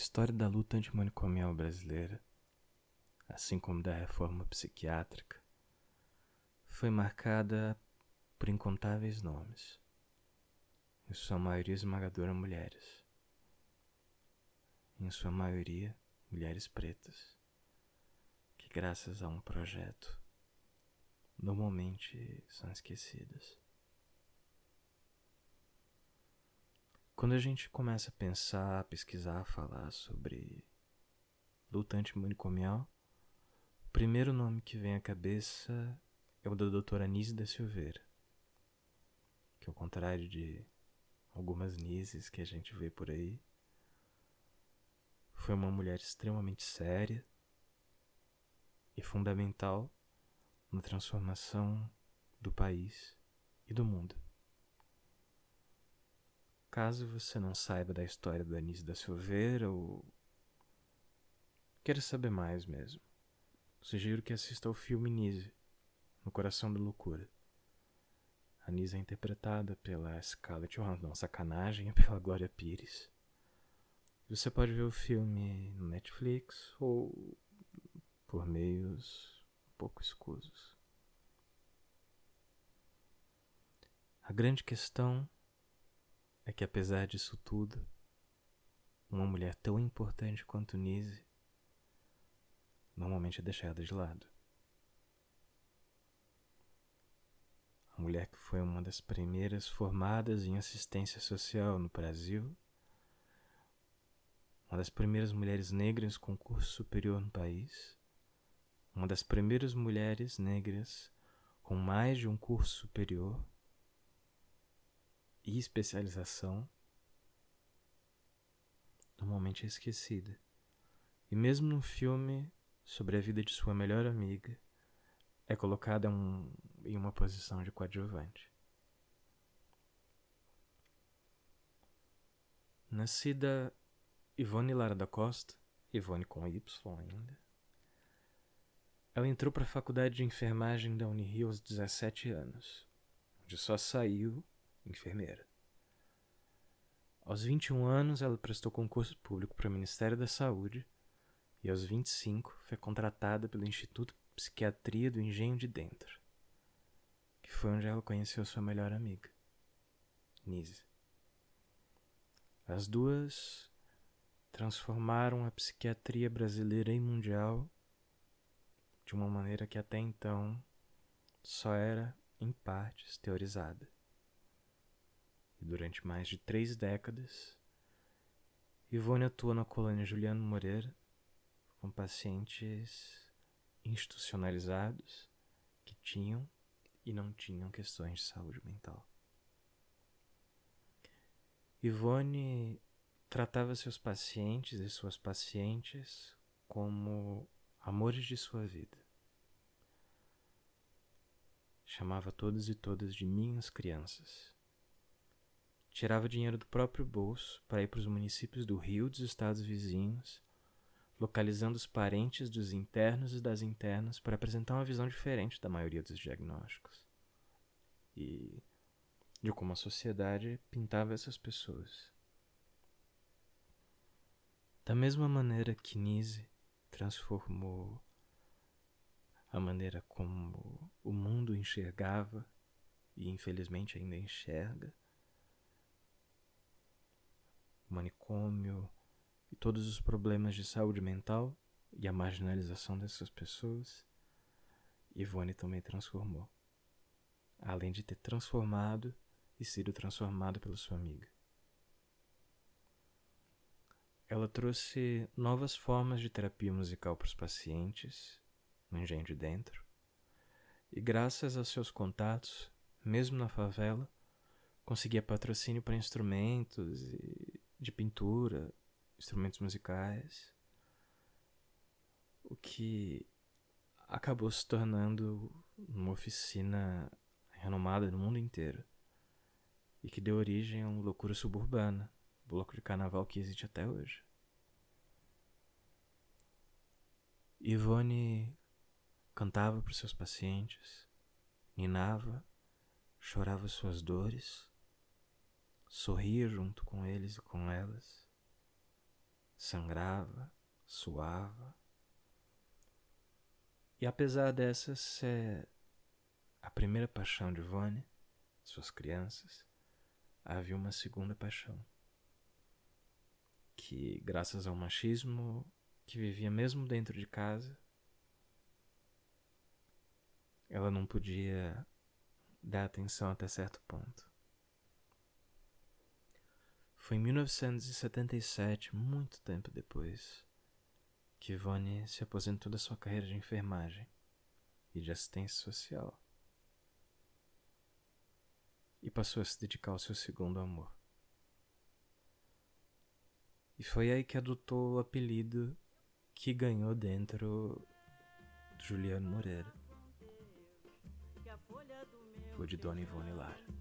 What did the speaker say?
história da luta antimanicomial brasileira, assim como da reforma psiquiátrica, foi marcada por incontáveis nomes, em sua maioria esmagadora mulheres, em sua maioria mulheres pretas, que graças a um projeto normalmente são esquecidas. Quando a gente começa a pensar, a pesquisar, a falar sobre luta antimanicomial, o primeiro nome que vem à cabeça é o da doutora Nise da Silveira, que ao contrário de algumas Nises que a gente vê por aí, foi uma mulher extremamente séria e fundamental na transformação do país e do mundo. Caso você não saiba da história do Anísio da Silveira ou queira saber mais mesmo, sugiro que assista ao filme Nise, No Coração da Loucura. A Nise é interpretada pela Scarlett Johansson, sacanagem, é pela Glória Pires. Você pode ver o filme no Netflix ou por meios pouco escusos. A grande questão é que apesar disso tudo, uma mulher tão importante quanto Nise normalmente é deixada de lado. A mulher que foi uma das primeiras formadas em assistência social no Brasil, uma das primeiras mulheres negras com curso superior no país, uma das primeiras mulheres negras com mais de um curso superior e especialização normalmente é esquecida. E mesmo no filme sobre a vida de sua melhor amiga, é colocada um, em uma posição de coadjuvante. Nascida Ivone Lara da Costa, Ivone com Y ainda, ela entrou para a faculdade de enfermagem da Unirio aos 17 anos, onde só saiu enfermeira. Aos 21 anos, ela prestou concurso público para o Ministério da Saúde e, aos 25, foi contratada pelo Instituto de Psiquiatria do Engenho de Dentro, que foi onde ela conheceu sua melhor amiga, Nise. As duas transformaram a psiquiatria brasileira e mundial de uma maneira que até então só era, em partes, teorizada e durante mais de três décadas, Ivone atua na colônia Juliano Moreira com pacientes institucionalizados que tinham e não tinham questões de saúde mental. Ivone tratava seus pacientes e suas pacientes como amores de sua vida. Chamava todos e todas de minhas crianças tirava dinheiro do próprio bolso para ir para os municípios do Rio e dos estados vizinhos, localizando os parentes dos internos e das internas para apresentar uma visão diferente da maioria dos diagnósticos. E de como a sociedade pintava essas pessoas. Da mesma maneira que Nise transformou a maneira como o mundo enxergava e infelizmente ainda enxerga, manicômio e todos os problemas de saúde mental e a marginalização dessas pessoas, Ivone também transformou, além de ter transformado e sido transformada pela sua amiga. Ela trouxe novas formas de terapia musical para os pacientes, no engenho de dentro, e graças aos seus contatos, mesmo na favela, conseguia patrocínio para instrumentos e de pintura, instrumentos musicais, o que acabou se tornando uma oficina renomada no mundo inteiro e que deu origem a uma loucura suburbana, bloco de carnaval que existe até hoje. Ivone cantava para seus pacientes, ninava, chorava suas dores sorria junto com eles e com elas, sangrava, suava. E apesar dessa ser a primeira paixão de Vone, suas crianças, havia uma segunda paixão. Que, graças ao machismo que vivia mesmo dentro de casa, ela não podia dar atenção até certo ponto. Foi em 1977, muito tempo depois, que Ivone se aposentou da sua carreira de enfermagem e de assistência social e passou a se dedicar ao seu segundo amor. E foi aí que adotou o apelido que ganhou dentro de Juliano Moreira, o de Dona Ivone Lara.